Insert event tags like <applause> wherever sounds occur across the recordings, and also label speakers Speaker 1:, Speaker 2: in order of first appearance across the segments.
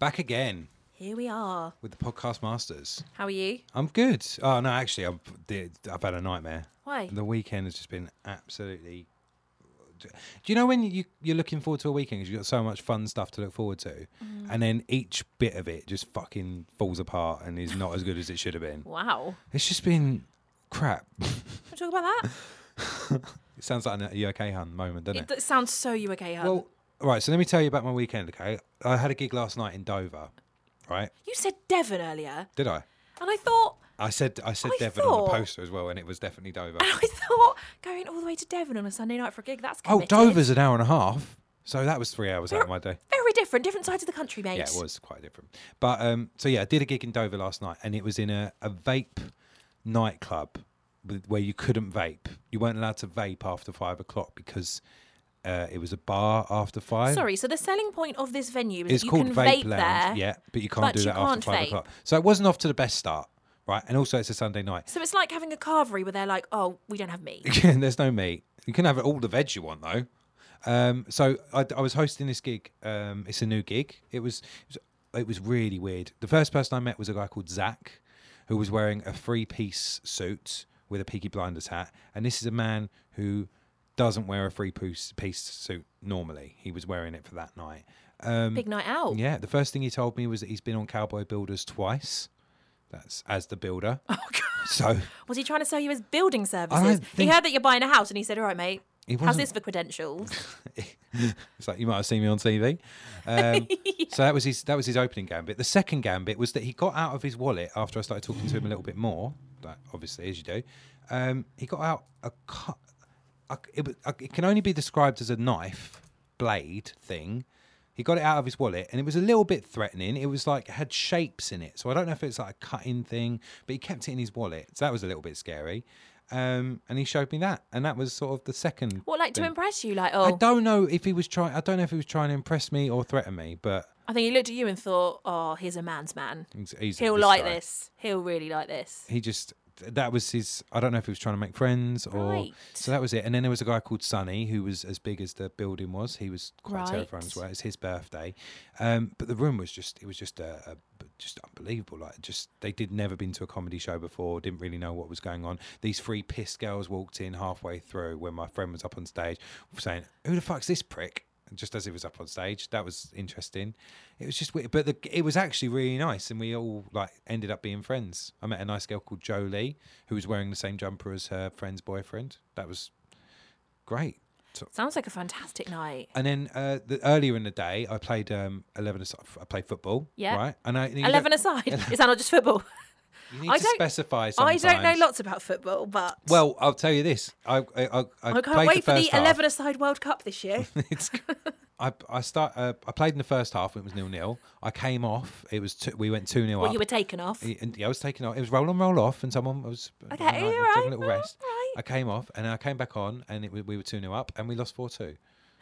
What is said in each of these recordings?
Speaker 1: Back again
Speaker 2: Here we are.
Speaker 1: with the podcast masters.
Speaker 2: How are you?
Speaker 1: I'm good. Oh no, actually, I've I've had a nightmare.
Speaker 2: Why?
Speaker 1: The weekend has just been absolutely. Do you know when you you're looking forward to a weekend because you've got so much fun stuff to look forward to,
Speaker 2: Mm.
Speaker 1: and then each bit of it just fucking falls apart and is not as good as it should have been.
Speaker 2: Wow.
Speaker 1: It's just been crap.
Speaker 2: Talk about that? <laughs>
Speaker 1: it sounds like a UK hun moment, doesn't
Speaker 2: It,
Speaker 1: it?
Speaker 2: sounds so you okay, hun.
Speaker 1: Well, right. So let me tell you about my weekend. Okay, I had a gig last night in Dover. Right?
Speaker 2: you said Devon earlier,
Speaker 1: Did I?
Speaker 2: and I thought,
Speaker 1: I said I said
Speaker 2: I
Speaker 1: Devon on the
Speaker 2: thought-
Speaker 1: poster as well, and it was definitely Dover.
Speaker 2: and <laughs> I thought going all the way to Devon on a Sunday night for a gig. That's
Speaker 1: Oh,
Speaker 2: committed.
Speaker 1: Dover's an hour and a half, so that was three hours out of my day.
Speaker 2: very different, different sides of the country, mate.
Speaker 1: Yeah, it was quite different. But um, so yeah, I did a gig in Dover last night, and it was in a, a vape nightclub with, where you couldn't vape. You weren't allowed to vape after five o'clock because uh, it was a bar after five.
Speaker 2: Sorry, so the selling point of this venue is
Speaker 1: It's
Speaker 2: you
Speaker 1: called
Speaker 2: can
Speaker 1: Vape,
Speaker 2: vape
Speaker 1: Lounge,
Speaker 2: there.
Speaker 1: yeah, but you can't
Speaker 2: but
Speaker 1: do
Speaker 2: you
Speaker 1: that
Speaker 2: can't
Speaker 1: after five
Speaker 2: vape.
Speaker 1: o'clock. So it wasn't off to the best start, right? And also, it's a Sunday night.
Speaker 2: So it's like having a carvery where they're like, "Oh, we don't have meat." <laughs>
Speaker 1: There's no meat. You can have all the veg you want though. Um, so I, I was hosting this gig. Um, it's a new gig. It was, it was it was really weird. The first person I met was a guy called Zach, who was wearing a three piece suit with a Peaky Blinders hat, and this is a man who doesn't wear a three piece piece suit normally. He was wearing it for that night. Um,
Speaker 2: Big night out.
Speaker 1: yeah, the first thing he told me was that he's been on Cowboy Builders twice. That's as the builder. <laughs>
Speaker 2: Oh God.
Speaker 1: So
Speaker 2: Was he trying to sell you his building services? He heard that you're buying a house, and he said, "All right, mate. How's this for credentials?" <laughs>
Speaker 1: it's like you might have seen me on TV. Um, <laughs> So that was his that was his opening gambit. The second gambit was that he got out of his wallet after I started talking to him a little bit more. Like obviously, as you do, um, he got out a cut. It, it can only be described as a knife blade thing. He got it out of his wallet, and it was a little bit threatening. It was like it had shapes in it, so I don't know if it's like a cutting thing, but he kept it in his wallet, so that was a little bit scary. Um, and he showed me that, and that was sort of the second.
Speaker 2: What, like to impress you? Like, oh, I
Speaker 1: don't know if he was trying. I don't know if he was trying to impress me or threaten me, but
Speaker 2: I think he looked at you and thought, "Oh, he's a man's man.
Speaker 1: he's, he's
Speaker 2: He'll
Speaker 1: this
Speaker 2: like
Speaker 1: guy.
Speaker 2: this. He'll really like this."
Speaker 1: He just that was his. I don't know if he was trying to make friends or.
Speaker 2: Right.
Speaker 1: So that was it. And then there was a guy called Sunny who was as big as the building was. He was quite
Speaker 2: Right.
Speaker 1: terrifying as well. It was his birthday, um, but the room was just. It was just a. a just unbelievable. Like, just they did never been to a comedy show before. Didn't really know what was going on. These three pissed girls walked in halfway through when my friend was up on stage, saying, "Who the fuck's this prick?" Just as it was up on stage. That was interesting. It was just weird, but the, it was actually really nice, and we all like ended up being friends. I met a nice girl called Jolie who was wearing the same jumper as her friend's boyfriend. That was great. So,
Speaker 2: Sounds like a fantastic night.
Speaker 1: and then uh, the, earlier in the day, I played um, eleven. aside- I played football.
Speaker 2: Yeah.
Speaker 1: Right. And I you
Speaker 2: Eleven aside, <laughs> is that not just football? <laughs>
Speaker 1: You need
Speaker 2: I
Speaker 1: to
Speaker 2: don't-
Speaker 1: specify.
Speaker 2: I don't know lots about football, but
Speaker 1: Well, I'll tell you this. I I, I, I
Speaker 2: I can't wait
Speaker 1: the
Speaker 2: for the
Speaker 1: first half.
Speaker 2: eleven aside World Cup this year. <laughs>
Speaker 1: I I start uh, I played in the first half when it was nil nil. I came off. It was two, we went two 0
Speaker 2: well,
Speaker 1: up.
Speaker 2: you were taken off.
Speaker 1: And yeah, I was taking off. It was roll on, roll off, and someone was
Speaker 2: Okay,
Speaker 1: like,
Speaker 2: right,
Speaker 1: a little rest.
Speaker 2: right.
Speaker 1: I came off, and I came back on, and it, we were two 0 up, and we lost four two.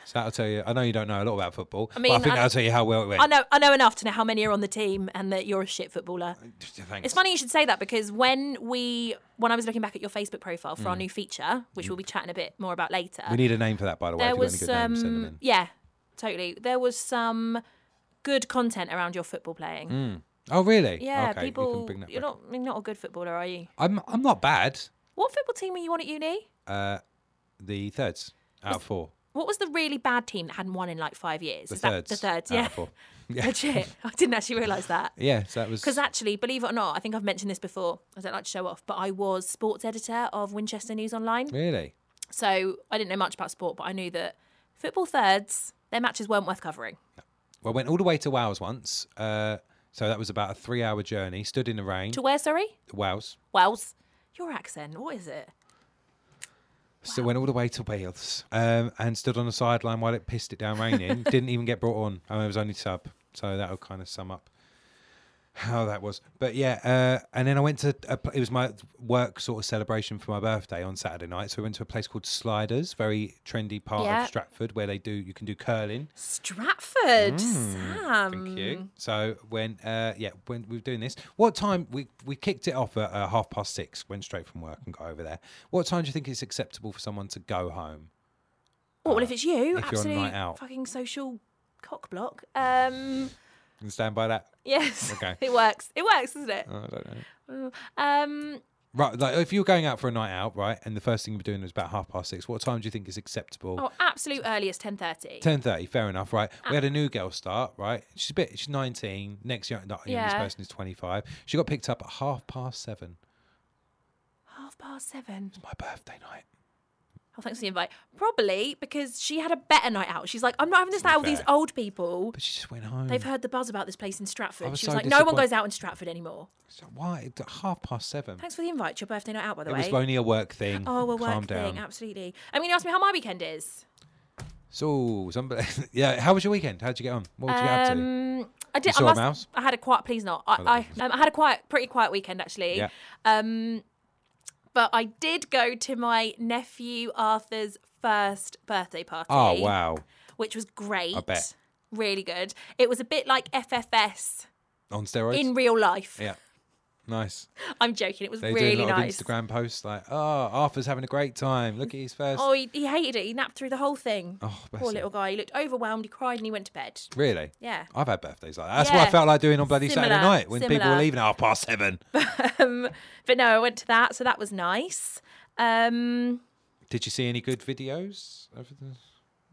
Speaker 1: So that'll tell you. I know you don't know a lot about football,
Speaker 2: I mean,
Speaker 1: but I think
Speaker 2: I-
Speaker 1: that'll tell you how well it went.
Speaker 2: I know, I know enough to know how many are on the team and that you're a shit footballer.
Speaker 1: Thanks.
Speaker 2: It's funny you should say that because when we, when I was looking back at your Facebook profile for our
Speaker 1: Mm.
Speaker 2: new feature, which we'll be chatting a bit more about later,
Speaker 1: We need a name for that, by the way.
Speaker 2: there
Speaker 1: if
Speaker 2: was
Speaker 1: any names, send
Speaker 2: some,
Speaker 1: in.
Speaker 2: yeah, totally. There was some good content around your football playing.
Speaker 1: Oh, really?
Speaker 2: Yeah,
Speaker 1: okay,
Speaker 2: people. You're
Speaker 1: back.
Speaker 2: not, you're not a good footballer, are you?
Speaker 1: I'm I'm not bad.
Speaker 2: What football team were you on at uni?
Speaker 1: Uh, the thirds out of four.
Speaker 2: What was the really bad team that hadn't won in like five years?
Speaker 1: The
Speaker 2: Is
Speaker 1: thirds.
Speaker 2: that the thirds? Yeah. <laughs>
Speaker 1: Yeah.
Speaker 2: Legit. <laughs> I didn't actually realise that. <laughs>
Speaker 1: Yeah. So that was.
Speaker 2: Because actually, believe it or not, I think I've mentioned this before. I don't like to show off, but I was sports editor of Winchester News Online.
Speaker 1: really.
Speaker 2: So I didn't know much about sport, but I knew that football thirds, their matches weren't worth covering.
Speaker 1: Well, I went all the way to Wales once. Uh, so that was about a three-hour journey. Stood in the rain.
Speaker 2: To where, sorry?
Speaker 1: Wales.
Speaker 2: Wales. Your accent, what is it?
Speaker 1: So went all the way to Wales um, and stood on the sideline while it pissed it down raining. <laughs> Didn't even get brought on. I mean, it was only sub. So that'll kind of sum up how that was. But yeah, uh, and then I went to a, it was my work sort of celebration for my birthday on Saturday night. So we went to a place called Sliders, very trendy part
Speaker 2: Yeah.
Speaker 1: of Stratford, where they do you can do curling.
Speaker 2: Stratford, Sam.
Speaker 1: Thank you. So when uh, yeah, when we were doing this, what time we we kicked it off at uh, half past six. Went straight from work and got over there. What time do you think is acceptable for someone to go home?
Speaker 2: Well,
Speaker 1: Uh,
Speaker 2: if it's you,
Speaker 1: if you're on
Speaker 2: absolute
Speaker 1: night out.
Speaker 2: fucking social cock block. Um,
Speaker 1: can stand by that.
Speaker 2: yes. <laughs>
Speaker 1: Okay.
Speaker 2: it works. It works, doesn't it?
Speaker 1: Oh, I don't know.
Speaker 2: Um,
Speaker 1: Right, like if you're going out for a night out, right, and the first thing you're doing is about half past six, what time do you think is acceptable?
Speaker 2: oh, absolute earliest ten thirty.
Speaker 1: Ten thirty, fair enough, right? We
Speaker 2: Ah.
Speaker 1: had a new girl start, right? She's a bit, she's nineteen. Next young, not, youngest
Speaker 2: Yeah.
Speaker 1: person is twenty five. She got picked up at half past seven.
Speaker 2: Half past seven.
Speaker 1: It's my birthday night.
Speaker 2: Oh, thanks for the invite. Probably because she had a better night out. She's like, I'm not having this night out with these old people.
Speaker 1: But she just went home.
Speaker 2: They've heard the buzz about this place in Stratford.
Speaker 1: was
Speaker 2: She was
Speaker 1: so
Speaker 2: like, no one goes out in Stratford anymore.
Speaker 1: So why? At half past seven.
Speaker 2: Thanks for the invite. It's your birthday night out, by the
Speaker 1: It
Speaker 2: way.
Speaker 1: was only a work thing.
Speaker 2: Oh, a work
Speaker 1: Calm
Speaker 2: thing, absolutely. I mean, you asked me how my weekend is.
Speaker 1: So, somebody, <laughs> yeah. How was your weekend? How did you get on? What did you get up to?
Speaker 2: Um, I did.
Speaker 1: You
Speaker 2: I
Speaker 1: saw a
Speaker 2: must.
Speaker 1: mouse?
Speaker 2: I had a quiet. Please not. I, I, um, I had a quiet, pretty quiet weekend actually.
Speaker 1: Yeah.
Speaker 2: Um, but I did go to my nephew Arthur's first birthday party.
Speaker 1: Oh wow!
Speaker 2: Which was great.
Speaker 1: I bet.
Speaker 2: Really good. It was a bit like FFS
Speaker 1: On steroids.
Speaker 2: in real life.
Speaker 1: yeah. Nice.
Speaker 2: I'm joking. It was
Speaker 1: They do
Speaker 2: really
Speaker 1: a lot
Speaker 2: nice.
Speaker 1: of Instagram posts like, "Oh, Arthur's having a great time. Look at his face."
Speaker 2: Oh, he, he hated it. He napped through the whole thing.
Speaker 1: Oh,
Speaker 2: Poor
Speaker 1: him.
Speaker 2: little guy. He looked overwhelmed. He cried and he went to bed.
Speaker 1: Really?
Speaker 2: Yeah.
Speaker 1: I've had birthdays like that. That's what I felt like doing on bloody Saturday night when people were leaving at half past seven. <laughs>
Speaker 2: Um, but no, I went to that, so that was nice. Um,
Speaker 1: Did you see any good videos over the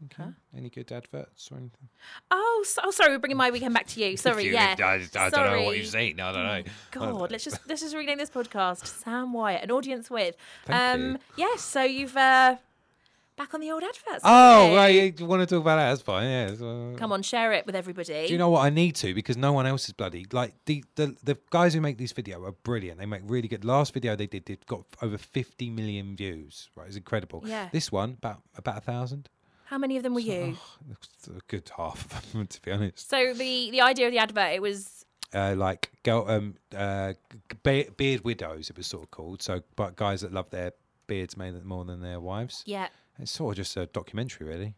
Speaker 1: weekend? Any good adverts or anything?
Speaker 2: oh, so, oh, sorry, we're bringing my weekend back to you. <laughs> Sorry,
Speaker 1: You-
Speaker 2: yeah.
Speaker 1: I, I don't know what you've
Speaker 2: Sorry.
Speaker 1: seen. I don't know.
Speaker 2: God, let's just let's just rename this podcast Sam Wyatt, an audience with.
Speaker 1: Thank
Speaker 2: um, yes, so you've uh, back on the old adverts.
Speaker 1: Oh,
Speaker 2: you?
Speaker 1: right. You want to talk about that? That's fine. Yeah. so-
Speaker 2: Come on, share it with everybody.
Speaker 1: Do you know what I need to because no one else is bloody like the, the the guys who make these video are brilliant. They make really good. Last video they did did got over fifty million views. Right, it's incredible.
Speaker 2: Yeah.
Speaker 1: This one about about a thousand.
Speaker 2: How many of them were you? <laughs>
Speaker 1: A good half of them, <laughs> to be honest.
Speaker 2: So the the idea of the advert it was
Speaker 1: Uh, like girl, um, uh, be- beard widows. It was sort of called. So, but guys that love their beards more than- more than their wives.
Speaker 2: yeah,
Speaker 1: It's sort of just a documentary, really.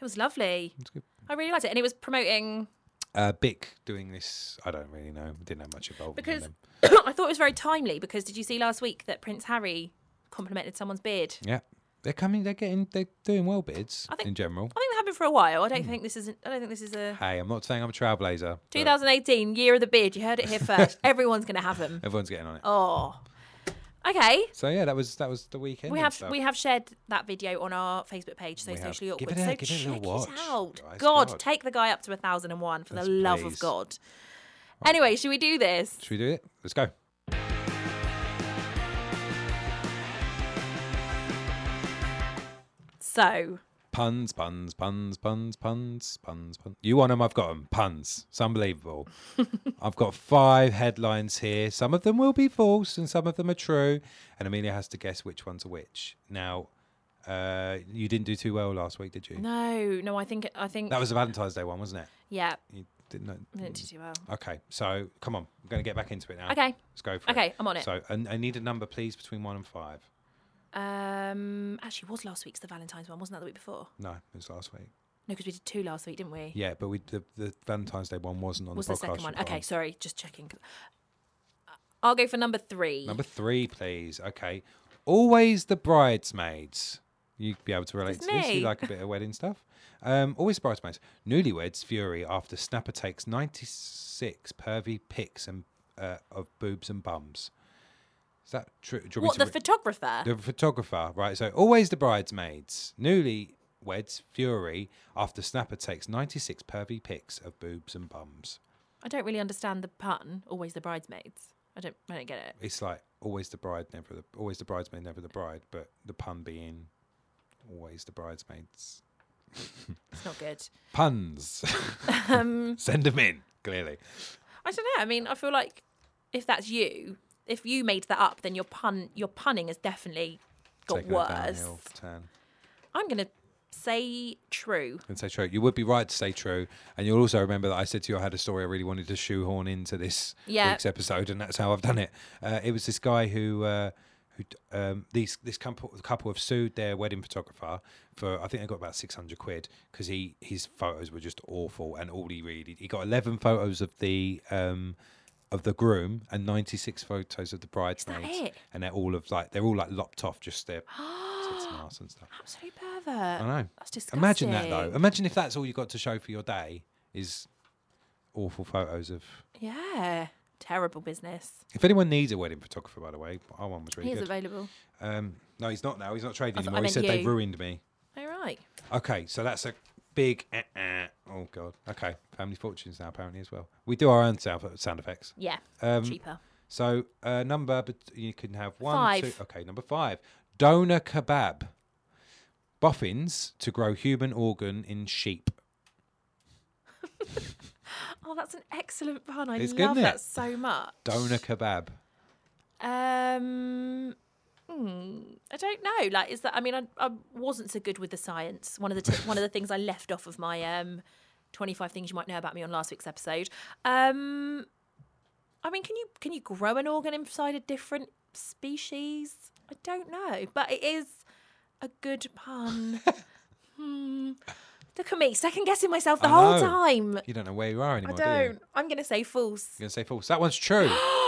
Speaker 2: it was lovely.
Speaker 1: It's good.
Speaker 2: I really liked it, and it was promoting
Speaker 1: Uh, Bic doing this. I don't really know. Didn't have much involvement.
Speaker 2: because
Speaker 1: in <coughs>
Speaker 2: I thought it was very timely. Because did you see last week that Prince Harry complimented someone's beard?
Speaker 1: Yeah, they're coming. They're getting. They're doing well Bids
Speaker 2: I think-
Speaker 1: in general.
Speaker 2: I think they have been for a while. I don't
Speaker 1: Hmm.
Speaker 2: think this is. I don't think this is a
Speaker 1: Hey, I'm not saying I'm a trailblazer. but
Speaker 2: 2018 year of the beard. You heard it here first. <laughs> Everyone's gonna have them.
Speaker 1: Everyone's getting on it.
Speaker 2: Oh, okay.
Speaker 1: So yeah, that was that was the weekend.
Speaker 2: We
Speaker 1: and
Speaker 2: have
Speaker 1: stuff.
Speaker 2: we have shared that video on our Facebook page, so
Speaker 1: We have.
Speaker 2: socially
Speaker 1: Give
Speaker 2: awkward.
Speaker 1: it a-
Speaker 2: so
Speaker 1: give it a
Speaker 2: check
Speaker 1: little
Speaker 2: it
Speaker 1: watch,
Speaker 2: out.
Speaker 1: guys.
Speaker 2: God,
Speaker 1: God.
Speaker 2: take the guy up to a thousand and one for the love
Speaker 1: please.
Speaker 2: of God. Anyway, should we do this?
Speaker 1: Should we do it? Let's go.
Speaker 2: So
Speaker 1: Puns, puns, puns, puns, puns, puns, puns. You want them? I've got them. Puns. It's unbelievable. <laughs> I've got five headlines here. Some of them will be false and some of them are true. And Amelia has to guess which ones are which. Now, uh, you didn't do too well last week, did you?
Speaker 2: no, no, I think I think
Speaker 1: That was a Valentine's Day one, wasn't it?
Speaker 2: yeah,
Speaker 1: You didn't know.
Speaker 2: I didn't do too well.
Speaker 1: Okay, so come on. I'm going to get back into it now.
Speaker 2: Okay,
Speaker 1: Let's go for it.
Speaker 2: okay, I'm on it.
Speaker 1: So I, I need a number, please, between one and five.
Speaker 2: Um, actually, was last week's the Valentine's one? Wasn't that the week before?
Speaker 1: No, it was last week.
Speaker 2: No, because we did two last week, didn't we?
Speaker 1: Yeah, but we the, the Valentine's Day one wasn't on the podcast
Speaker 2: was
Speaker 1: the
Speaker 2: the second one? Okay,
Speaker 1: on.
Speaker 2: sorry, just checking. I'll go for number three.
Speaker 1: Number three, please. Okay. Always the bridesmaids. You'd be able to relate
Speaker 2: It's
Speaker 1: to this. You like a bit of wedding stuff. Um, always bridesmaids. Newlyweds fury after Snapper takes 96 pervy pics and uh, of boobs and bums. Is that true? Do you want
Speaker 2: what the
Speaker 1: re-
Speaker 2: photographer?
Speaker 1: the photographer, right? So always the bridesmaids. Newlyweds fury after Snapper takes 96 pervy pics of boobs and bums.
Speaker 2: I don't really understand the pun. Always the bridesmaids. I don't. I don't get it.
Speaker 1: It's like always the bride, never the always the bridesmaid, never the bride. But the pun being always the bridesmaids.
Speaker 2: It's not good. <laughs>
Speaker 1: Puns.
Speaker 2: Um, <laughs>
Speaker 1: Send them in. Clearly,
Speaker 2: I don't know. I mean, I feel like if that's you, if you made that up, then your pun, your punning has definitely got
Speaker 1: Taking
Speaker 2: worse.
Speaker 1: turn.
Speaker 2: I'm gonna say true.
Speaker 1: And say true. You would be right to say true, and you'll also remember that I said to you I had a story I really wanted to shoehorn into this
Speaker 2: Yeah.
Speaker 1: week's episode, and that's how I've done it. Uh, it was this guy who. Uh, who um, these this couple couple have sued their wedding photographer for I think they got about six hundred quid because he his photos were just awful and all he really he got eleven photos of the um of the groom and ninety six photos of the bridesmaids and they're all of like they're all like lopped off just their <gasps> tits and arse and stuff.
Speaker 2: Absolute pervert.
Speaker 1: I know.
Speaker 2: That's disgusting.
Speaker 1: Imagine that though. Imagine if that's all you got to show for your day is awful photos of.
Speaker 2: Yeah. Terrible business.
Speaker 1: If anyone needs a wedding photographer, by the way, our one was really
Speaker 2: He is
Speaker 1: good.
Speaker 2: available.
Speaker 1: Um, no, he's not now. He's not trading
Speaker 2: I thought I
Speaker 1: anymore. He
Speaker 2: meant
Speaker 1: said they
Speaker 2: you.
Speaker 1: ruined me.
Speaker 2: All right.
Speaker 1: Okay, so that's a big. Uh, uh, oh god. Okay, family fortunes now apparently as well. We do our own sound sound effects.
Speaker 2: Yeah.
Speaker 1: Um,
Speaker 2: cheaper.
Speaker 1: So uh, number, but you can have one,
Speaker 2: Five.
Speaker 1: two. Okay, number five. Doner kebab. Boffins to grow human organ in sheep. <laughs>
Speaker 2: Oh, that's an excellent pun. I
Speaker 1: It's
Speaker 2: love
Speaker 1: isn't
Speaker 2: that so much.
Speaker 1: Doner kebab.
Speaker 2: Um, hmm, I don't know. Like, is that? I mean, I, I wasn't so good with the science. One of the t- <laughs> one of the things I left off of my um, twenty five things you might know about me on last week's episode. Um, I mean, can you can you grow an organ inside a different species? I don't know, but it is a good pun. <laughs> hmm. Look at me, second guessing myself the
Speaker 1: I
Speaker 2: whole
Speaker 1: know.
Speaker 2: time.
Speaker 1: You don't know where you are
Speaker 2: I
Speaker 1: anymore, do you?
Speaker 2: don't. I'm going to say false.
Speaker 1: You're gonna say false. That one's true. <gasps> <gasps>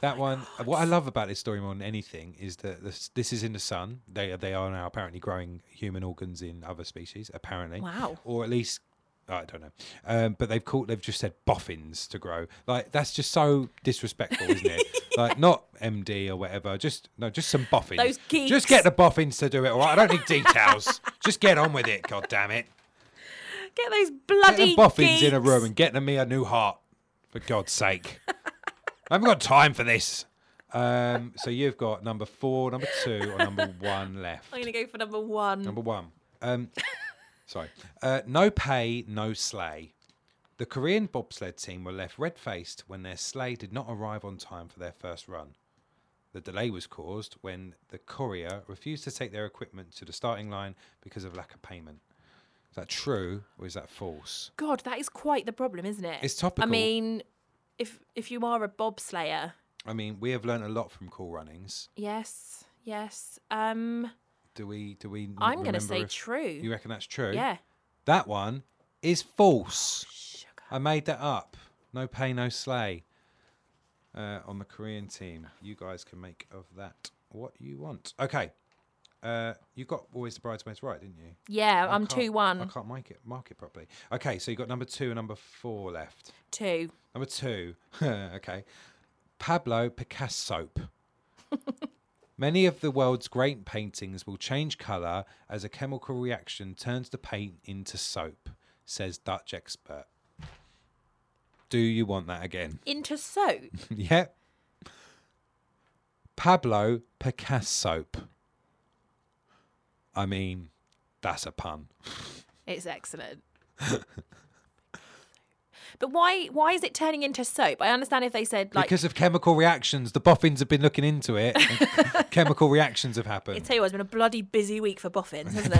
Speaker 1: That one. What I love about this story more than anything is that this, this is in the sun. They they are now apparently growing human organs in other species. Apparently,
Speaker 2: Wow.
Speaker 1: or at least I don't know. Um, but they've called they've just said boffins to grow. Like that's just so disrespectful, isn't it? <laughs> like not MD or whatever. Just no, just some boffins.
Speaker 2: Those geeks.
Speaker 1: Just get the boffins to do it. All right. I don't need details. <laughs> just get on with it. God damn it.
Speaker 2: Get those bloody
Speaker 1: them boffins in a room and get me a new heart. For God's sake. <laughs> I haven't got time for this. Um, so you've got number four, number two, or number one left.
Speaker 2: I'm going to go for number one.
Speaker 1: Number one. Um, sorry. Uh, no pay, no sleigh. The Korean bobsled team were left red faced when their sleigh did not arrive on time for their first run. The delay was caused when the courier refused to take their equipment to the starting line because of lack of payment. Is that true or is that false?
Speaker 2: God, that is quite the problem, isn't it?
Speaker 1: It's topical.
Speaker 2: I mean, if if you are a bobslayer,
Speaker 1: I mean, we have learned a lot from Cool Runnings.
Speaker 2: yes, yes. Um,
Speaker 1: Do we? Do we?
Speaker 2: I'm going to say true.
Speaker 1: You reckon that's true?
Speaker 2: Yeah.
Speaker 1: That one is false.
Speaker 2: Sugar.
Speaker 1: I made that up. No pay, no slay. Uh, on the Korean team, you guys can make of that what you want. Okay. Uh, you got always the bridesmaids right, didn't you?
Speaker 2: Yeah,
Speaker 1: I
Speaker 2: I'm two one,
Speaker 1: I can't mark it mark it properly. Okay, so you got number two and number four left.
Speaker 2: two.
Speaker 1: Number two. <laughs> okay. Pablo Picasso. <laughs> Many of the world's great paintings will change colour as a chemical reaction turns the paint into soap, says Dutch expert. Do you want that again?
Speaker 2: Into soap. <laughs>
Speaker 1: yep. Pablo Picasso. I mean, that's a pun.
Speaker 2: It's excellent. <laughs> but why why is it turning into soap? I understand if they said like
Speaker 1: because of chemical reactions. The boffins have been looking into it. <laughs> <laughs> chemical reactions have happened.
Speaker 2: I tell you what, it's been a bloody busy week for boffins, hasn't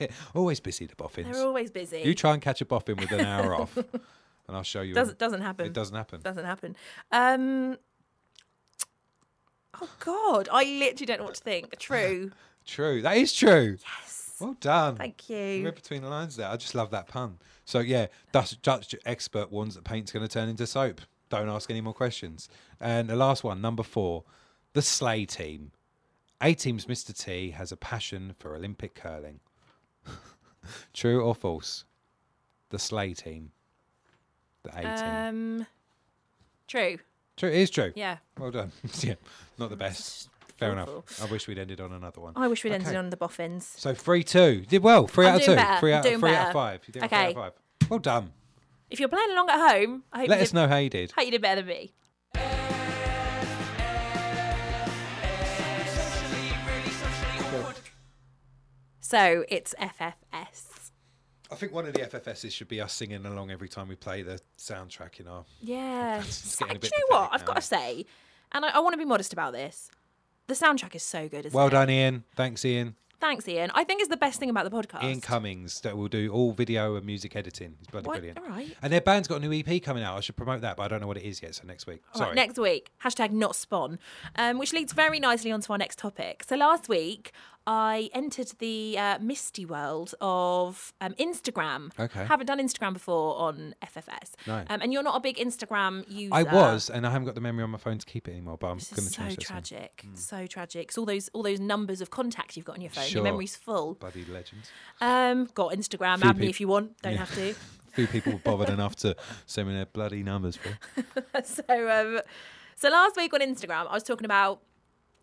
Speaker 2: it?
Speaker 1: Always busy, the boffins.
Speaker 2: They're always busy.
Speaker 1: You try and catch a boffin with an hour off, and I'll show you.
Speaker 2: doesn't doesn't happen.
Speaker 1: it doesn't happen.
Speaker 2: doesn't happen. Um. Oh God, I literally don't know what to think. True.
Speaker 1: True. That is true.
Speaker 2: Yes.
Speaker 1: Well done.
Speaker 2: Thank
Speaker 1: You
Speaker 2: you.
Speaker 1: read between the lines there. I just love that pun. So yeah, Dutch, Dutch expert warns that paint's going to turn into soap. Don't ask any more questions. And the last one, number four, the sleigh team. A team's Mr. T has a passion for Olympic curling. <laughs> True or false? The sleigh team. The A team.
Speaker 2: Um. True.
Speaker 1: True. It is true.
Speaker 2: Yeah.
Speaker 1: Well done. <laughs> yeah, not the best. Fair enough. I wish we'd ended on another one.
Speaker 2: I wish we'd ended
Speaker 1: Okay.
Speaker 2: on the boffins.
Speaker 1: So three two. Did well. 3
Speaker 2: I'm
Speaker 1: out of two.
Speaker 2: better.
Speaker 1: Three out, three out of five. You did well, three out of
Speaker 2: Okay.
Speaker 1: five. Well done.
Speaker 2: If you're playing along at home, I hope
Speaker 1: Let us
Speaker 2: did,
Speaker 1: know how you did.
Speaker 2: how you did better than me. So it's FFS.
Speaker 1: I think one of the FFSs should be us singing along every time we play the soundtrack in our.
Speaker 2: Yeah. <laughs>
Speaker 1: It's
Speaker 2: So-
Speaker 1: getting a
Speaker 2: do you know what?
Speaker 1: pathetic
Speaker 2: I've got to say, and I, I want to be modest about this. The soundtrack is so good, isn't
Speaker 1: Well
Speaker 2: it?
Speaker 1: done, Ian. Thanks, Ian.
Speaker 2: Thanks, Ian. I think it's the best thing about the podcast.
Speaker 1: Ian Cummings that will do all video and music editing. He's bloody
Speaker 2: What?
Speaker 1: brilliant.
Speaker 2: All right.
Speaker 1: And their band's got a new EP coming out. I should promote that, but I don't know what it is yet. So next week.
Speaker 2: All right,
Speaker 1: Sorry.
Speaker 2: next week, hashtag not spawn, um, which leads very nicely onto our next topic. So last week, I entered the uh, misty world of um, Instagram.
Speaker 1: Okay.
Speaker 2: Haven't done Instagram before on FFS.
Speaker 1: No.
Speaker 2: Um, and you're not a big Instagram user.
Speaker 1: I was, and I haven't got the memory on my phone to keep it anymore. But I'm going to
Speaker 2: so
Speaker 1: change
Speaker 2: tragic. So tragic. It's all those all those numbers of contacts you've got on your phone.
Speaker 1: Sure.
Speaker 2: Your memory's full.
Speaker 1: Bloody legends.
Speaker 2: Um, got Instagram.
Speaker 1: Few
Speaker 2: Add me if you want. Don't
Speaker 1: Yeah.
Speaker 2: have to. <laughs>
Speaker 1: Few people were bothered enough to send me their bloody numbers for. <laughs>
Speaker 2: so um so last week on Instagram I was talking about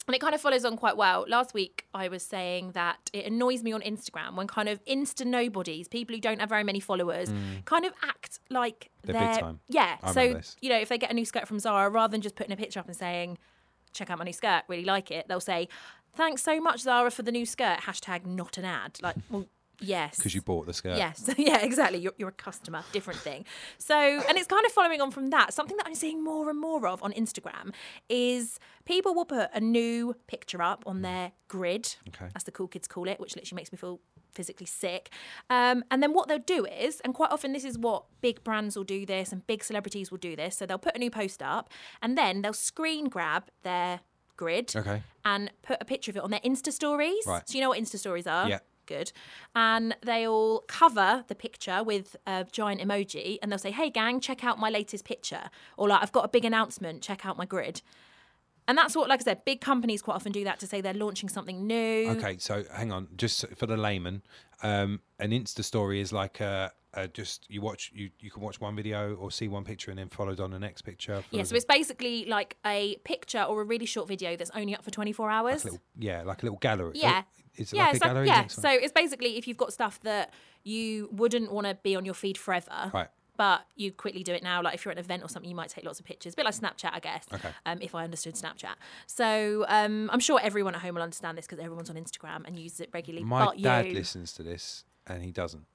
Speaker 2: and it kind of follows on quite well. Last week I was saying that it annoys me on Instagram when kind of insta nobodies, people who don't have very many followers, kind of act like
Speaker 1: Mm. They're
Speaker 2: they're
Speaker 1: time.
Speaker 2: yeah.
Speaker 1: I
Speaker 2: so you know, if they get a new skirt from Zara, rather than just putting a picture up and saying, "Check out my new skirt, really like it," they'll say, "Thanks so much, Zara, for the new skirt." Hashtag not an ad. Like, well, yes,
Speaker 1: Because you bought the skirt.
Speaker 2: Yes, <laughs> yeah, exactly. You're, you're a customer, different thing. So, and it's kind of following on from that. Something that I'm seeing more and more of on Instagram is people will put a new picture up on their grid,
Speaker 1: Okay.
Speaker 2: as the cool kids call it, which literally makes me feel physically sick. Um, and then what they'll do is, and quite often this is what big brands will do this and big celebrities will do this. So they'll put a new post up and then they'll screen grab their grid
Speaker 1: Okay.
Speaker 2: and put a picture of it on their Insta stories.
Speaker 1: Right.
Speaker 2: So you know what Insta stories are?
Speaker 1: Yeah.
Speaker 2: Good. And they'll cover the picture with a giant emoji and they'll say, hey, gang, check out my latest picture. Or like, I've got a big announcement, check out my grid. And that's what, like I said, big companies quite often do that to say they're launching something new.
Speaker 1: Okay, so hang on, just for the layman, um, an Insta story is like a, a just you watch you you can watch one video or see one picture and then followed on the next picture.
Speaker 2: Yeah, so it's basically like a picture or a really short video that's only up for 24 hours.
Speaker 1: little, yeah, like a little gallery.
Speaker 2: Yeah.
Speaker 1: Oh, is it
Speaker 2: yeah,
Speaker 1: like a
Speaker 2: it's like- yeah. So it's basically if you've got stuff that you wouldn't want to be on your feed forever,
Speaker 1: Right.
Speaker 2: but you quickly do it now. Like if you're at an event or something, you might take lots of pictures. A bit like Snapchat, I guess.
Speaker 1: Okay.
Speaker 2: Um, if I understood Snapchat. So um, I'm sure everyone at home will understand this because everyone's on Instagram and uses it regularly.
Speaker 1: My
Speaker 2: but
Speaker 1: dad
Speaker 2: you,
Speaker 1: listens to this and he doesn't.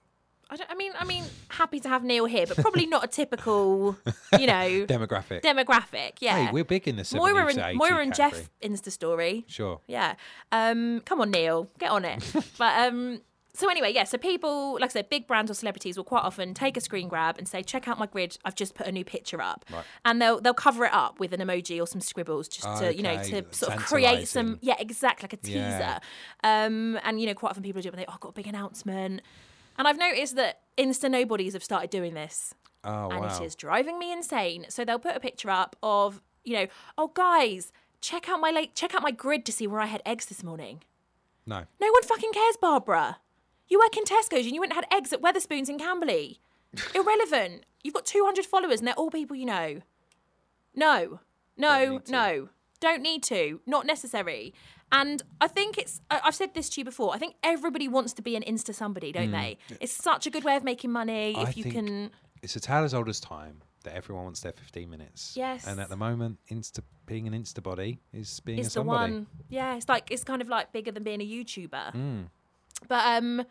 Speaker 2: I, don't, I mean, I mean, happy to have Neil here, but probably not a typical, you know, <laughs>
Speaker 1: Demographic.
Speaker 2: demographic. Yeah.
Speaker 1: Hey, we're big in the 70s
Speaker 2: Moira and
Speaker 1: 80
Speaker 2: Moira and
Speaker 1: category.
Speaker 2: Jeff Insta story.
Speaker 1: Sure.
Speaker 2: Yeah. Um, come on, Neil, get on it. <laughs> but um, so anyway, yeah. So people, like I said, big brands or celebrities will quite often take a screen grab and say, "Check out my grid. I've just put a new picture up,"
Speaker 1: Right.
Speaker 2: and they'll they'll cover it up with an emoji or some scribbles just to you know to sort of create some yeah exactly like a teaser.
Speaker 1: Yeah.
Speaker 2: Um, and you know quite often people do it when they oh I've got a big announcement, and I've noticed that Insta nobodies have started doing this
Speaker 1: Oh
Speaker 2: and
Speaker 1: wow.
Speaker 2: it is driving me insane. So they'll put a picture up of, you know, oh guys, check out my late check out my grid to see where I had eggs this morning.
Speaker 1: No.
Speaker 2: No one fucking cares, Barbara. You work in Tesco's and you went and had eggs at Wetherspoons in Camberley. <laughs> Irrelevant. You've got 200 followers and they're all people you know. No, no,
Speaker 1: to.
Speaker 2: no. Don't need to. Not necessary. And I think it's, I- I've said this to you before, I think everybody wants to be an Insta somebody, don't they? It's such a good way of making money.
Speaker 1: I
Speaker 2: if you
Speaker 1: think
Speaker 2: can.
Speaker 1: It's a tale as old as time that everyone wants their 15 minutes.
Speaker 2: Yes.
Speaker 1: And at the moment, Insta being an Insta body is being a
Speaker 2: It's the one. Yeah, it's like it's kind of like bigger than being a YouTuber.
Speaker 1: Mm.
Speaker 2: But um,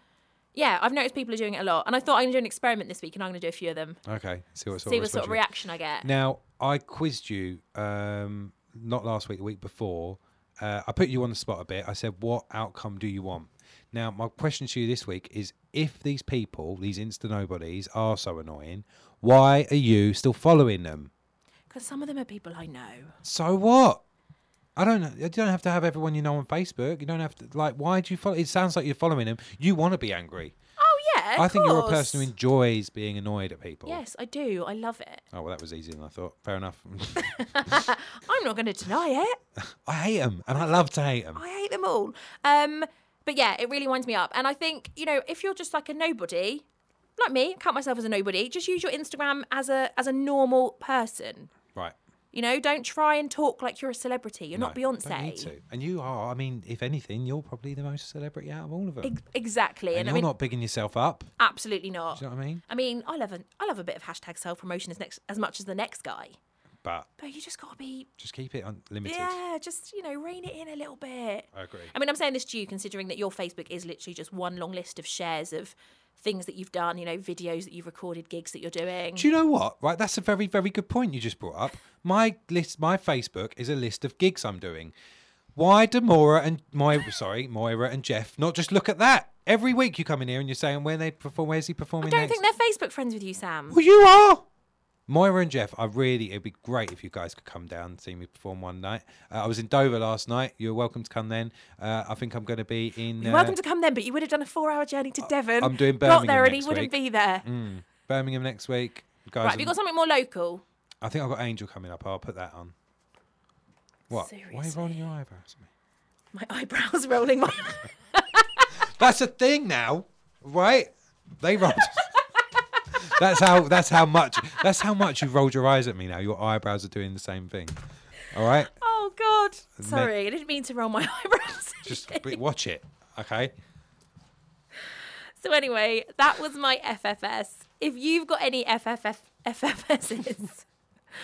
Speaker 2: yeah, I've noticed people are doing it a lot, and I thought I'm gonna do an experiment this week, and I'm gonna do a few of them.
Speaker 1: Okay. See what sort
Speaker 2: See
Speaker 1: of
Speaker 2: what sort of reaction I get.
Speaker 1: Now, I quizzed you um, not last week, the week before. Uh, I put you on the spot a bit. I said, "What outcome do you want?" Now, my question to you this week is: If these people, these Insta nobodies, are so annoying, why are you still following them?
Speaker 2: Because some of them are people I know.
Speaker 1: So what? I don't know. You don't have to have everyone you know on Facebook. You don't have to like. Why do you follow? It sounds like you're following them. You want to be angry.
Speaker 2: Yeah,
Speaker 1: I think you're a
Speaker 2: course.
Speaker 1: person who enjoys being annoyed at people.
Speaker 2: Yes, I do. I love it.
Speaker 1: Oh well, that was easier than I thought. Fair enough. <laughs>
Speaker 2: I'm not going to deny it. <laughs>
Speaker 1: I hate them, and I love to hate them.
Speaker 2: I hate them all. Um, but yeah, it really winds me up. And I think you know, if you're just like a nobody, like me, count myself as a nobody. Just use your Instagram as a as a normal person.
Speaker 1: Right.
Speaker 2: You know, don't try and talk like you're a celebrity. You're not
Speaker 1: No,
Speaker 2: Beyonce.
Speaker 1: Need to. And you are. I mean, if anything, you're probably the most celebrity out of all of them.
Speaker 2: Ex- exactly.
Speaker 1: and
Speaker 2: And,
Speaker 1: you're
Speaker 2: I mean,
Speaker 1: not bigging yourself up.
Speaker 2: absolutely not.
Speaker 1: Do you know what I mean?
Speaker 2: I mean, I love a, I love a bit of hashtag self promotion as next as much as the next guy.
Speaker 1: But
Speaker 2: But you just got to be,
Speaker 1: just keep it unlimited.
Speaker 2: yeah, just you know, rein it in a little bit.
Speaker 1: I agree.
Speaker 2: I mean, I'm saying this to you considering that your Facebook is literally just one long list of shares of things that you've done. You know, videos that you've recorded, gigs that you're doing.
Speaker 1: Do you know what? Right, that's a very, very good point you just brought up. My list, my Facebook is a list of gigs I'm doing. Why do Moira and Moira, sorry, Moira and Jeff not just look at that? Every week you come in here and you're saying when they perform, where's he performing?
Speaker 2: I don't
Speaker 1: next?
Speaker 2: think they're Facebook friends with you, Sam.
Speaker 1: well, you are. Moira and Jeff, I really, it'd be great if you guys could come down and see me perform one night. Uh, I was in Dover last night. You're welcome to come then. Uh, I think I'm going to be in.
Speaker 2: You're
Speaker 1: uh,
Speaker 2: welcome to come then, but you would have done a four-hour journey to Devon.
Speaker 1: I'm doing Birmingham.
Speaker 2: Got there and he
Speaker 1: next
Speaker 2: wouldn't be there.
Speaker 1: Mm, Birmingham next week. Guys,
Speaker 2: Right, have you got something more local?
Speaker 1: I think I've got Angel coming up. I'll put that on. What? Why are you rolling your eyebrows at me?
Speaker 2: My eyebrows rolling. My <laughs>
Speaker 1: That's a thing now, right? They rolled. <laughs> that's how. That's how much. That's how much you rolled your eyes at me now. Your eyebrows are doing the same thing. All right.
Speaker 2: oh God! Sorry, I didn't mean to roll my <laughs> eyebrows.
Speaker 1: Just watch it. Okay.
Speaker 2: So anyway, that was my FFS. If you've got any FFF FFSs,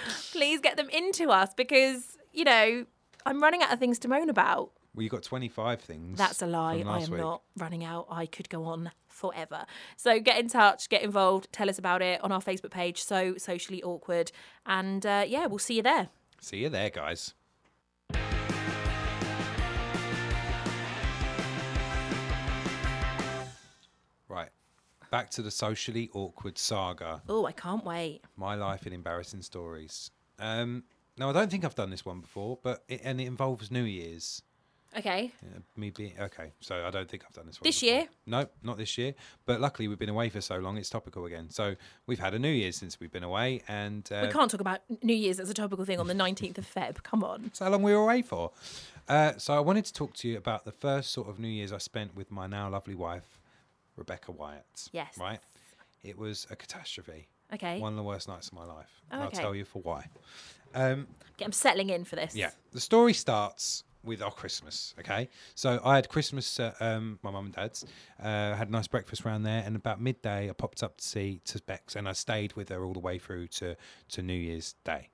Speaker 2: <laughs> please get them into us because you know I'm running out of things to moan about.
Speaker 1: Well, you got 25 things.
Speaker 2: That's a lie. I am
Speaker 1: week.
Speaker 2: not running out. I could go on forever. So get in touch, get involved, tell us about it on our Facebook page. So socially awkward, and uh, yeah, we'll see you there.
Speaker 1: See you there, guys. Right. Back to the socially awkward saga.
Speaker 2: Oh, I can't wait.
Speaker 1: My life in embarrassing stories. Um, now I don't think I've done this one before, but it, and it involves New Year's.
Speaker 2: Okay.
Speaker 1: Uh, me being okay, so I don't think I've done this one
Speaker 2: This
Speaker 1: before.
Speaker 2: year?
Speaker 1: No, not this year. But luckily, we've been away for so long; it's topical again. So we've had a New Year's since we've been away, and uh,
Speaker 2: We can't talk about New Year's as a topical thing on the 19th of Feb. Come on. <laughs>
Speaker 1: That's how long we were away for. Uh, so I wanted to talk to you about the first sort of New Year's I spent with my now lovely wife, Rebecca Wyatt.
Speaker 2: Yes.
Speaker 1: Right? It was a catastrophe.
Speaker 2: Okay.
Speaker 1: One of the worst nights of my life.
Speaker 2: Oh,
Speaker 1: and
Speaker 2: okay.
Speaker 1: I'll tell you for why. Um,
Speaker 2: Okay, I'm settling in for this.
Speaker 1: yeah. The story starts with our Christmas, okay? So I had Christmas at um, my mum and dad's, uh, had a nice breakfast around there, and about midday I popped up to see to Bex, and I stayed with her all the way through to, to New Year's Day.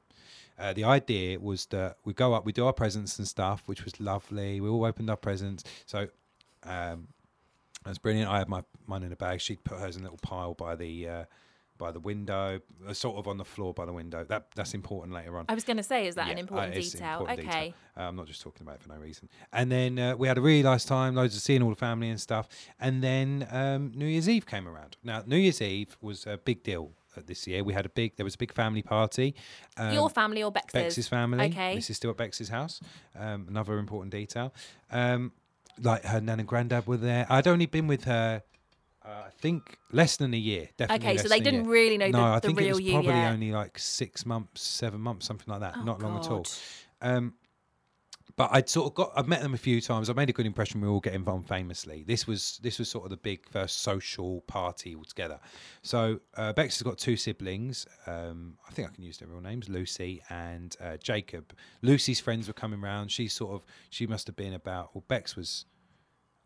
Speaker 1: Uh, the idea was that we go up, we do our presents and stuff, which was lovely. We all opened our presents. So um, that's brilliant. I had my mine in a bag. She'd put hers in a little pile by the uh, by the window, uh, sort of on the floor by the window. That that's important later on.
Speaker 2: I was going to say, is that
Speaker 1: Yeah,
Speaker 2: an
Speaker 1: uh,
Speaker 2: important
Speaker 1: it's
Speaker 2: detail?
Speaker 1: important
Speaker 2: okay.
Speaker 1: detail. Uh, I'm not just talking about it for no reason. And then uh, we had a really nice time, loads of seeing all the family and stuff. And then um, New Year's Eve came around. Now New Year's Eve was a big deal uh, this year. We had a big, there was a big family party. Um,
Speaker 2: Your family or Bex's?
Speaker 1: Bex's family.
Speaker 2: Okay.
Speaker 1: This is still at Bex's house. Um, another important detail. Um, like her nan and granddad were there. I'd only been with her, uh, I think, less than a year. Definitely.
Speaker 2: Okay, so they didn't really know
Speaker 1: no,
Speaker 2: the,
Speaker 1: I
Speaker 2: the
Speaker 1: think
Speaker 2: real
Speaker 1: it was
Speaker 2: you
Speaker 1: probably
Speaker 2: yet.
Speaker 1: only like six months, seven months, something like that.
Speaker 2: Oh,
Speaker 1: Not long at all. Um, but I'd sort of got I've met them a few times. I made a good impression. We all get involved famously. This was this was sort of the big first social party altogether. So uh, Bex has got two siblings. Um, I think I can use their real names, Lucy and uh, Jacob. Lucy's friends were coming round. She sort of she must have been about. Well, Bex was.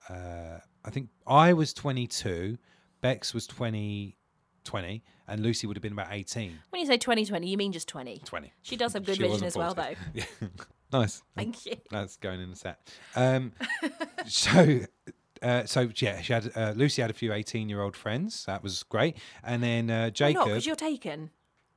Speaker 1: Uh, I think I was 22. Bex was 20, 20, and Lucy would have been about 18.
Speaker 2: When you say 2020, you mean just 20.
Speaker 1: 20.
Speaker 2: She does have good
Speaker 1: She
Speaker 2: vision as well, though. <laughs>
Speaker 1: Yeah. nice.
Speaker 2: Thank you.
Speaker 1: That's going in the set. Um, <laughs> so, uh, so yeah, she had uh, Lucy had a few eighteen-year-old friends. That was great, and then uh, Jacob.
Speaker 2: Because you're taken.